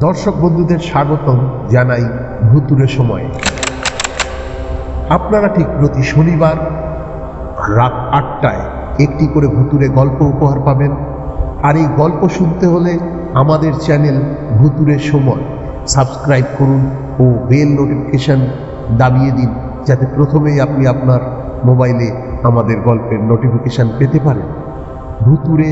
দর্শক বন্ধুদের স্বাগতম জানাই ভুতুরে সময়ে। আপনারা ঠিক প্রতি শনিবার রাত আটটায় একটি করে ভুতুরে গল্প উপহার পাবেন। আর এই গল্প শুনতে হলে আমাদের চ্যানেল ভুতুরের সময় সাবস্ক্রাইব করুন ও বেল নোটিফিকেশন দাবিয়ে দিন, যাতে প্রথমেই আপনি আপনার মোবাইলে আমাদের গল্পের নোটিফিকেশন পেতে পারেন। ভুতুরে